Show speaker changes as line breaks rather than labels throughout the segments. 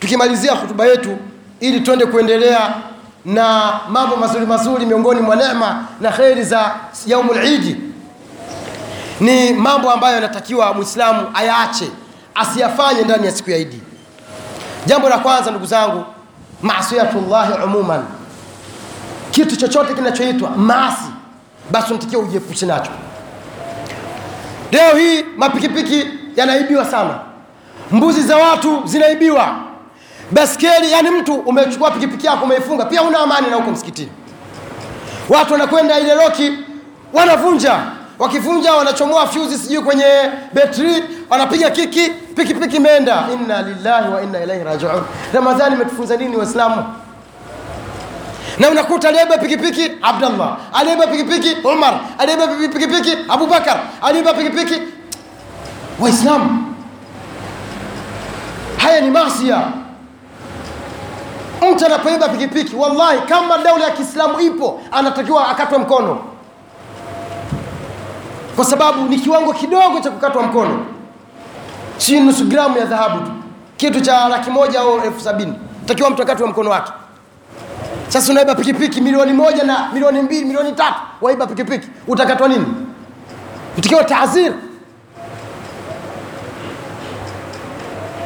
tukimalizia hutuba yetu ili twende kuendelea na mambo mazuri mazuri miongoni mwa neema na kheri za yaumul idi ni mambo ambayo yanatakiwa mwislamu ayaache asiyafanye ndani ya siku ya idi jambo la kwanza ndugu zangu masiyatullahi umuman. Kitu chochote kinachoitwa maasi basi unatakiwa ujiepushe nacho. Leo hii mapikipiki yanaibiwa sana. Mbuzi za watu zinaibiwa baskeli yani mtu umechukua pikipiki yako umeifunga pia una amani na huko msikitini. Watu wanakwenda ile roki wanavunja. Wakivunja wanachomoa fyuzi sijui kwenye betri wanapiga kiki pikipiki imeenda. Inna lillahi wa inna ilaihi rajiun. Ramadhani imetufunza nini waislamu? Na unakuta aliyeba pikipiki abdallah. Aliyeba pikipiki umar. Aliyeba pikipiki abubakar. Aliyeba pikipiki waislamu. Haya ni masia mtu anapoiba pikipiki wallahi kama daula ya kiislamu ipo anatakiwa akatwe mkono. Kwa sababu ni kiwango kidogo cha kukatwa mkono. Si nusu gramu ya dhahabu tu. Kitu cha laki moja au elfu sabini. Takiwa mtu akatwe mkono wake. Sasa unaiba pikipiki milioni moja na milioni mbili milioni tatu. Waiba pikipiki. Utakatwa nini? Utakiwa taazir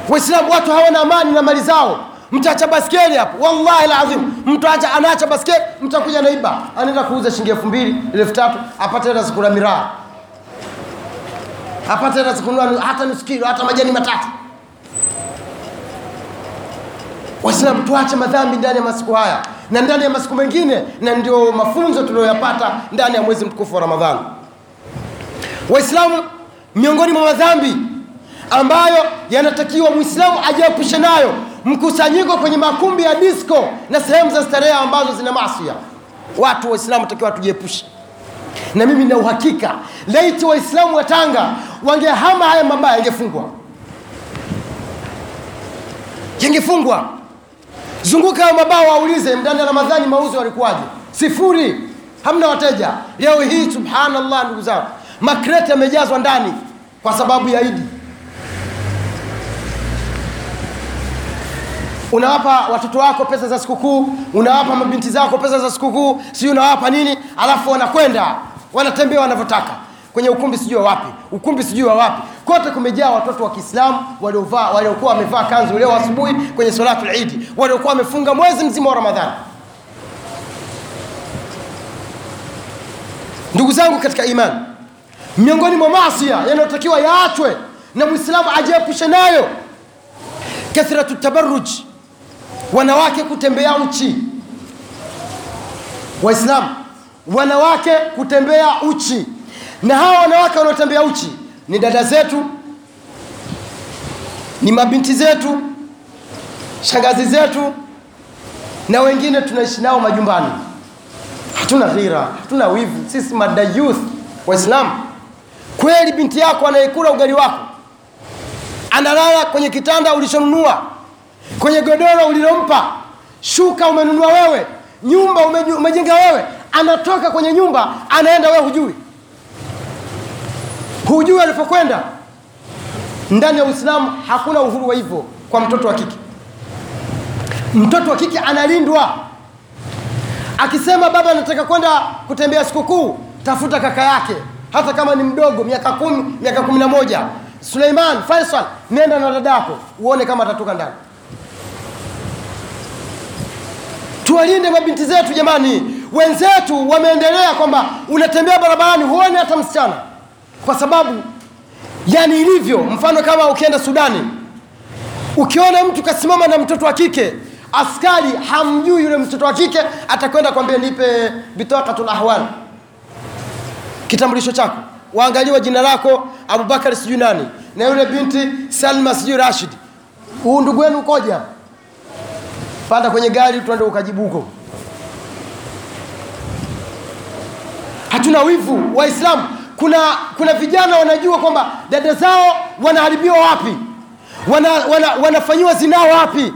waislamu watu hawana amani na mali zao mtaacha baskeli hapo. Wallahi lazim. Mtu acha anaacha baskeli mtakuja naiba, anaenda kuuza shilingi elfu mbili elfu tatu apate hata sikula miraa. Apate hata sikunua hata nusu hata majani matatu. Waislamu tuache madhambi ndani ya masiku haya. Na ndani ya masiku mengine na ndio mafunzo tuliyoyapata ndani ya mwezi mtukufu wa ramadhani waislamu miongoni mwa madhambi ambayo yanatakiwa mwislamu ajiepushe nayo mkusanyiko kwenye makumbi ya disco na sehemu za starehe ambazo zina masia watu waislamu takiwa tujiepushe na mimi na uhakika laiti waislamu wa tanga wangehama haya mabaya yangefungwa. Yangefungwa. Zunguka hayo mabao waulize ndani ya ramadhani mauzo yalikuwaje? Sifuri. Hamna wateja. Leo hii subhanallah ndugu zangu makreti yamejazwa ndani kwa sababu ya idi unawapa watoto wako pesa za sikukuu unawapa mabinti zako pesa za sikukuu si unawapa nini? Alafu wanakwenda wanatembea wanavyotaka. Kwenye ukumbi sijui wa wapi ukumbi sijui wa wapi. Kote kumejaa watoto wa kiislamu waliokuwa wamevaa kanzu leo asubuhi kwenye salatu lidi waliokuwa wamefunga mwezi mzima wa ramadhani. Ndugu zangu katika imani miongoni mwa masia yanayotakiwa yaachwe na mwislamu ajiepushe nayo kathratu tabaruj wanawake kutembea uchi. Waislamu wanawake kutembea uchi. Na hawa wanawake wanaotembea uchi ni dada zetu ni mabinti zetu shangazi zetu na wengine tunaishi nao majumbani. Hatuna ghira hatuna wivu. Sisi madayuth waislamu. Kweli binti yako anayekula ugali wako analala kwenye kitanda ulichonunua kwenye godoro ulilompa shuka umenunua wewe nyumba umejenga wewe anatoka kwenye nyumba anaenda wewe hujui. Hujui alipokwenda. Ndani ya uislamu hakuna uhuru wa hivyo kwa mtoto wa kike. Mtoto wa kike analindwa. Akisema baba anataka kwenda kutembea sikukuu tafuta kaka yake. Hata kama ni mdogo miaka kumi miaka kumi na moja. Suleiman faisal nenda na dadako uone kama atatoka ndani tuwalinde mabinti zetu jamani. Wenzetu wameendelea kwamba unatembea barabarani huone hata msichana. Kwa sababu yani ilivyo mfano kama ukienda sudani ukiona mtu kasimama na mtoto wa kike askari hamjui yule mtoto wa kike atakwenda kwambia nipe bitaqatul kitambulisho chako. Waangaliwa jina lako abubakari sijui nani na yule binti salma sijui rashid. Huu ndugu wenu ukoja panda kwenye gari tuende ukajibu huko. Hatuna wivu waislamu. Kuna kuna vijana wanajua kwamba dada zao wanaharibiwa wapi? Wana, wana, wanafanyiwa zinaa wapi?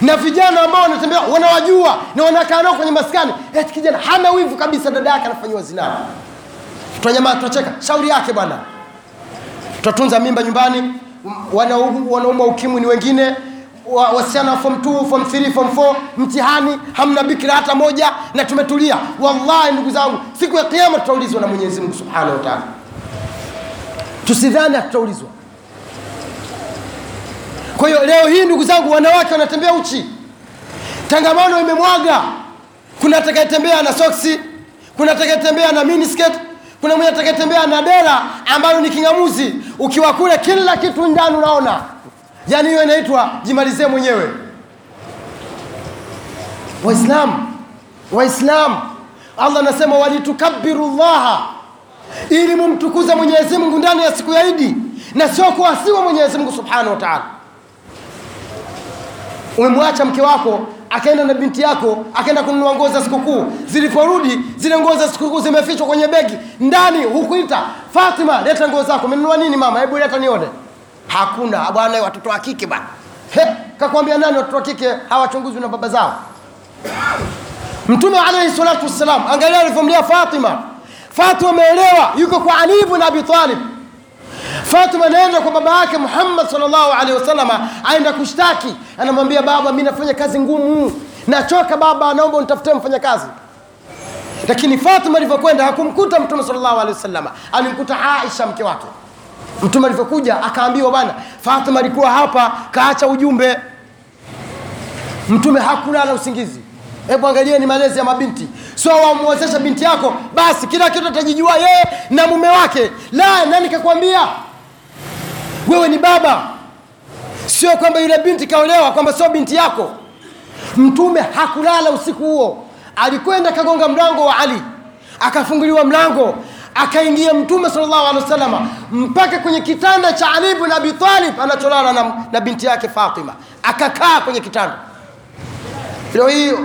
Na vijana ambao wanatembea wanawajua na wanakaa nao kwenye maskani. Eti kijana hana wivu kabisa dada yake anafanyiwa zinaa. Tunanyama tunacheka shauri yake bwana. Tutatunza mimba nyumbani. Wanaumwa ukimwi ni wengine wasichana wa form 2 form 3 form 4 mtihani hamna bikira hata moja na tumetulia. Wallahi ndugu zangu siku ya kiyama tutaulizwa na mwenyezi mungu subhanahu wa taala. Tusidhani hatutaulizwa. Kwa hiyo leo hii ndugu zangu wanawake wanatembea uchi. Tangamano imemwaga. Kuna atakayetembea na soksi kuna atakayetembea na miniskirt kuna mwenye atakayetembea na dera ambayo ni kingamuzi. Ukiwa kule kila kitu ndani unaona yaani hiyo inaitwa jimalizie mwenyewe. Waislam waislamu allah anasema walitukabiru llaha ili mumtukuze mwenyezi mungu ndani ya siku ya idi na sio kuasiwa mwenyezi mungu subhanahu wa taala. Umemwacha mke wako akaenda na binti yako akaenda kununua nguo za sikukuu. Ziliporudi zile nguo za sikukuu zimefichwa kwenye begi. Ndani hukuita fatima leta nguo zako. Umenunua nini mama? Hebu leta nione hakuna bwana watoto wa kike bana kakwambia nani watoto wa kike hawachunguzwi na baba zao? Mtume alaihi salatu wassalam angalia alivyomlia fatima. Fatima ameelewa yuko kwa ali ibn abi talib. Fatima anaenda kwa baba yake muhammad salllahu alehi wasalama aenda kushtaki. Anamwambia baba mi nafanya kazi ngumu. Nachoka baba naomba unitafutie mfanya kazi. Lakini fatima alivyokwenda hakumkuta mtume salllahu alehi wasalama alimkuta aisha mke wake mtume alivyokuja akaambiwa bwana fatima alikuwa hapa kaacha ujumbe. Mtume hakulala usingizi. Hebu angalieni malezi ya mabinti. Sio wamwezesha binti yako basi kila kitu atajijua yeye na mume wake. La nani kakwambia? Wewe ni baba. Sio kwamba yule binti kaolewa kwamba sio binti yako. Mtume hakulala usiku huo. Alikwenda kagonga mlango wa ali akafunguliwa mlango akaingia mtume sallallahu alaihi wasallam mpaka kwenye kitanda cha ali ibn abi talib anacholala na, na binti yake fatima. Akakaa kwenye kitanda. Leo hiyo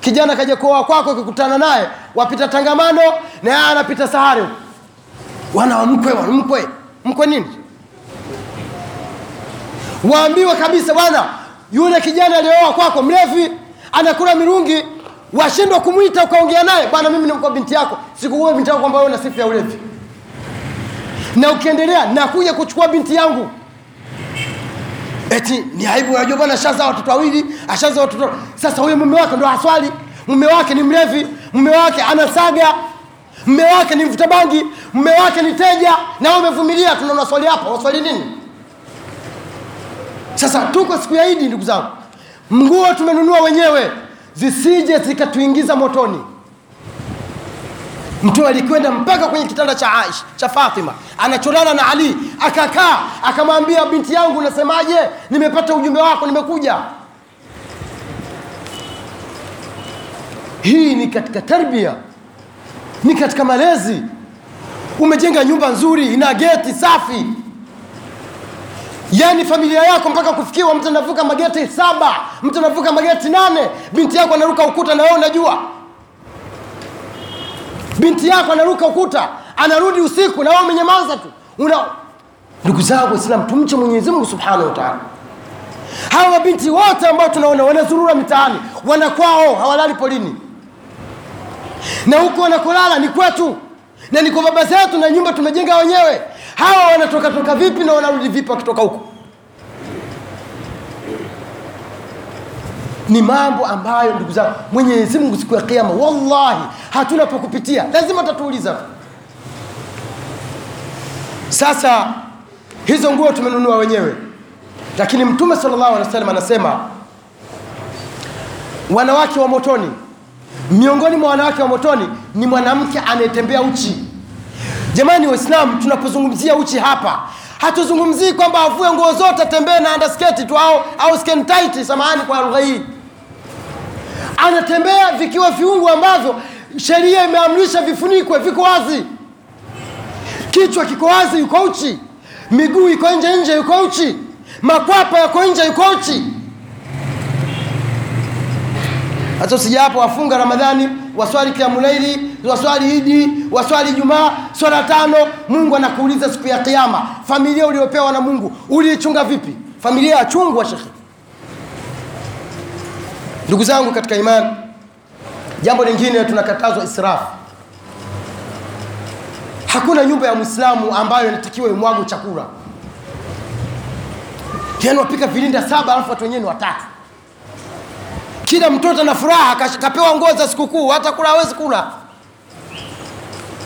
kijana kaja kuoa kwako ukikutana naye wapita tangamano na yeye anapita sahari. Wana wa mkwe wa mkwe. Mkwe nini? Waambiwa kabisa bwana yule kijana aliyooa kwako mlevi anakula mirungi washindwa kumwita ukaongea naye bwana mimi nimkuwa binti yako. Sikuua binti yako kwamba wewe na sifa ya ulevi. Na ukiendelea nakuja kuchukua binti yangu. Eti ni aibu unajua bwana ashaza watoto wawili ashaza watoto sasa huyo mume wake ndo haswali mume wake ni mlevi mume wake anasaga mume wake ni mvuta bangi mume wake ni teja. Na umevumilia tunaona swali hapa waswali nini? Sasa tuko siku ya idi ndugu zangu. Nguo tumenunua wenyewe zisije zikatuingiza motoni. Mtume alikwenda mpaka kwenye kitanda cha Aisha cha Fatima anacholala na Ali akakaa akamwambia binti yangu unasemaje? Nimepata ujumbe wako nimekuja. Hii ni katika tarbia ni katika malezi. Umejenga nyumba nzuri ina geti safi yaani familia yako mpaka kufikiwa mtu anavuka mageti saba mtu anavuka mageti nane binti yako anaruka ukuta na wewe unajua. Binti yako anaruka ukuta anarudi usiku na wewe umenyamaza tu. Una ndugu zangu waislamu tumche mwenyezi mungu subhanahu wa taala. Hawa mabinti wote ambao tunaona wanazurura mitaani wanakwao hawalali polini. Na huku wanakolala ni kwetu na ni kwa baba zetu na nyumba tumejenga wenyewe hawa wanatoka toka vipi na wanarudi vipi wakitoka huko? Ni mambo ambayo ndugu zangu mwenyezi mungu siku ya kiama wallahi hatuna pakupitia lazima tatuuliza sasa hizo nguo tumenunua wenyewe. Lakini mtume salllahu alehi wasallam anasema wanawake wa motoni miongoni mwa wanawake wa motoni ni mwanamke anayetembea uchi jamani waislamu tunapozungumzia uchi hapa hatuzungumzii kwamba avue nguo zote atembee na andasketi tu au, au tight samahani kwa lugha hii. Anatembea vikiwa viungu ambavyo sheria imeamrisha vifunikwe viko wazi. Kichwa kiko wazi yuko uchi. Miguu iko nje nje yuko uchi. Makwapa yako nje yuko uchi. Hata usija wafunga ramadhani waswali kiamulaili waswali idi waswali jumaa swala tano mungu anakuuliza siku ya kiama familia uliopewa na mungu uliichunga vipi? Familia ya chungwa shekhe. Ndugu zangu katika imani jambo lingine tunakatazwa israfu. Hakuna nyumba ya mwislamu ambayo inatakiwa imwago chakula. Yani wapika vilinda saba alafu watu wenyewe ni watatu. Kila mtoto na furaha kapewa nguo za sikukuu hata kula hawezi kula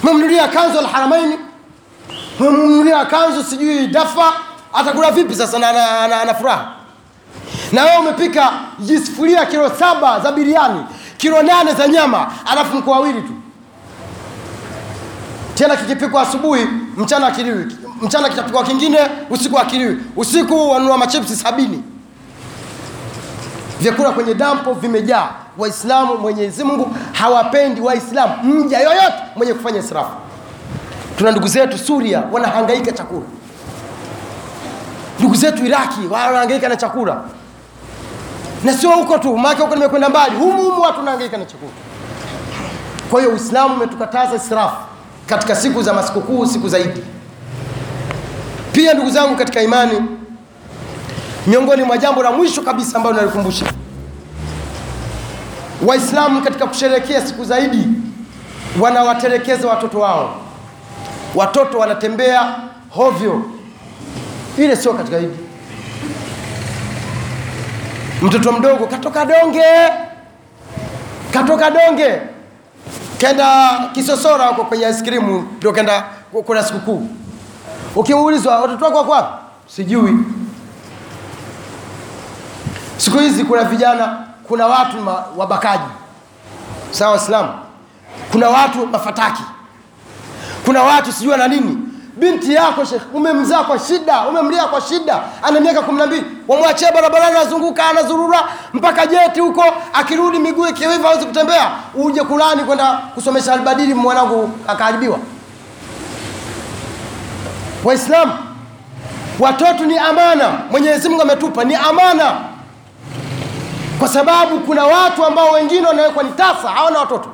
memnulia kanzu alharamaini memnulia kanzu sijui dafa. Atakula vipi sasa na, na, na, na furaha? Na wewe umepika jisufuria kilo saba za biriani kilo nane za nyama alafu mko wawili tu. Tena kikipikwa asubuhi mchana akiliwi mchana kitapikwa kingine usiku akiliwi usiku wanunua machipsi sabini vyakula kwenye dampo vimejaa. Waislamu mwenyezi mungu hawapendi waislamu. Mja yoyote mwenye kufanya israfu. Tuna ndugu zetu suria wanahangaika chakula. Ndugu zetu iraki wanahangaika na chakula. Na sio huko tu maake huko nimekwenda mbali. Humu watu wanahangaika na chakula. Kwa hiyo uislamu umetukataza israfu katika siku za masikukuu siku zaidi pia ndugu zangu katika imani miongoni mwa jambo la mwisho kabisa ambayo nalikumbusha. Waislamu katika kusherehekea siku zaidi wanawatelekeza watoto wao. Watoto wanatembea hovyo. Ile sio katika idi. Mtoto mdogo katoka donge! Katoka donge! Kenda kisosora huko kwenye aiskrimu, ndio kenda kuna sikukuu. Ukiulizwa watoto wako wako wapi? Sijui siku hizi kuna vijana kuna watu wabakaji. Sawa waislamu? Kuna watu mafataki. Kuna watu sijua na nini. Binti yako shekh umemzaa kwa shida umemlia kwa shida ana miaka kumi na mbili wamwachia barabarani anazunguka anazurura mpaka jeti huko akirudi miguu ikiwiva awezi kutembea uje kulani kwenda kusomesha albadili mwanangu akaharibiwa waislamu watoto ni amana. Mwenyezi mungu ametupa ni amana kwa sababu kuna watu ambao wengine wanawekwa ni tasa hawana watoto.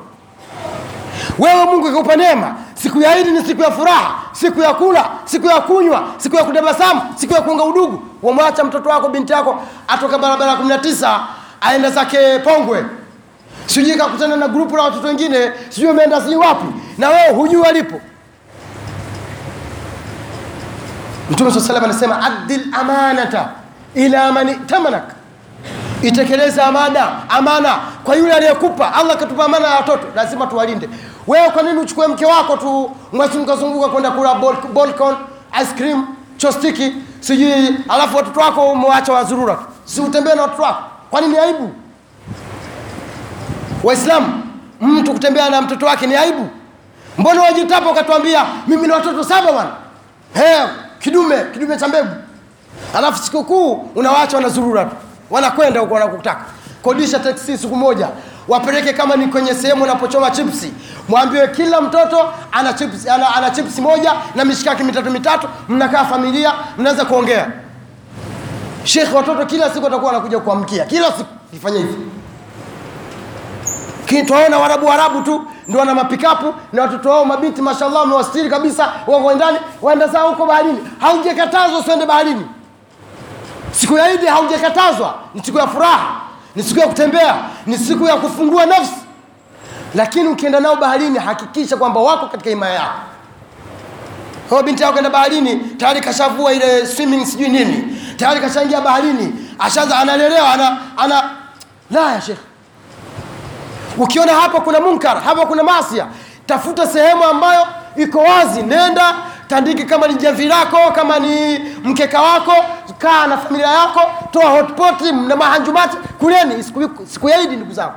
Wewe mungu akikupa neema siku ya idi ni siku ya furaha siku ya kula siku ya kunywa siku ya kudabasamu siku ya kuunga udugu. Wamwacha mtoto wako binti yako atoka barabara kumi na tisa aenda zake pongwe. Sijui kakutana na grupu la watoto wengine sijui ameenda sijui wapi. Na wewe hujui walipo mtume saa salam anasema addi lamanata ila man itamanaka itekeleze amana amana. Kwa yule aliyekupa allah katupa amana ya watoto lazima tuwalinde. Wewe kwa nini uchukue mke wako tu mwazungukazunguka kwenda kula bolcon ice cream chostiki sijui alafu watoto wako umewacha wazurura tu. Si utembee na watoto wako? Kwa nini aibu? Waislamu mtu kutembea na mtoto wake ni aibu. Mbona wajitapa ukatuambia mimi na watoto saba bwana. Kidume kidume cha mbegu. Alafu sikukuu unawacha wanazurura tu wanakwenda huko wanakutaka. Kodisha teksi siku moja. Wapeleke kama ni kwenye sehemu unapochoma chipsi. Mwambiwe kila mtoto ana chipsi, ana, ana chipsi moja na mishikaki mitatu mitatu. Mnakaa familia mnaweza kuongea. Shekh watoto kila siku watakuwa wanakuja kuamkia. Kila siku kifanya hivi. Twaona warabu warabu tu ndio wana mapikapu na watoto wao mabinti mashallah wamewastiri kabisa wako ndani waenda zao huko baharini. Haujakatazwa usiende baharini siku ya idi haujakatazwa ni siku ya furaha. Ni siku ya kutembea. Ni siku ya kufungua nafsi. Lakini ukienda nao baharini hakikisha kwamba wako katika imaya yako. Binti yako baharini tayari kashavua ile swimming sijui nini. Tayari kashaingia baharini. Ashaanza analelewa ana, ana la ya ukiona hapa kuna munkar hapa kuna masia tafuta sehemu ambayo iko wazi. Nenda tandiki kama ni jamvi lako kama ni mkeka wako kaa na familia yako toa hotpoti na mahanjumati kuleni siku, ya idi ndugu zangu.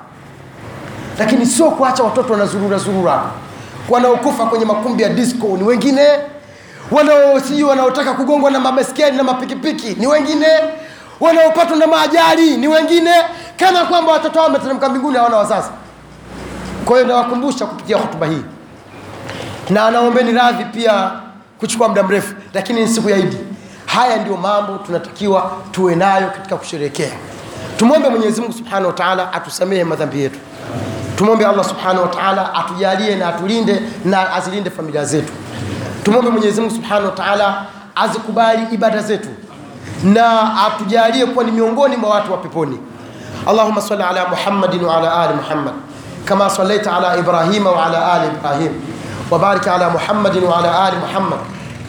Lakini sio kuacha watoto wanazurura zurura wanaokufa kwenye makumbi ya disco ni wengine. Wanaosijui wanaotaka kugongwa na mabeskeli na mapikipiki ni wengine. Wanaopatwa na maajali ni wengine. Kama kwamba watoto hao wameteremka mbinguni hawana wazazi. Kwa hiyo nawakumbusha kupitia hotuba hii. Na anaombeni radhi pia kuchukua muda mrefu lakini ni siku ya idi. Haya ndio mambo tunatakiwa tuwe nayo katika kusherehekea tumwombe mwenyezi mungu subhanahu wa atusamehe madhambi yetu. Tumwombe allah subhanahu wa taala atujalie na atulinde na azilinde familia zetu. Tumwombe mwenyezi mungu subhanahu wa azikubali ibada zetu na atujalie kuwa ni miongoni mwa watu wa peponi. Allahuma sali ala muhammadin waala ali muhammad kama salaita ala ibrahima waala ali ibrahim وبارك على محمد وعلى آل محمد.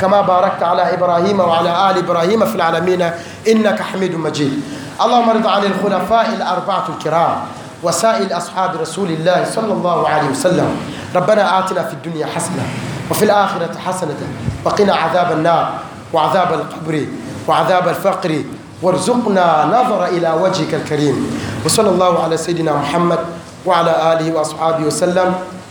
كما باركت على إبراهيم وعلى آل إبراهيم في العالمين. إنك حميد مجيد. اللهم ارض عن الخلفاء الأربعة الكرام وسائر أصحاب رسول الله صلى الله عليه وسلم. ربنا آتنا في الدنيا حسنة وفي الآخرة حسنة وقنا عذاب النار وعذاب القبر وعذاب الفقر. وارزقنا نظر إلى وجهك الكريم. وصلى الله على سيدنا محمد وعلى آله وأصحابه وسلم.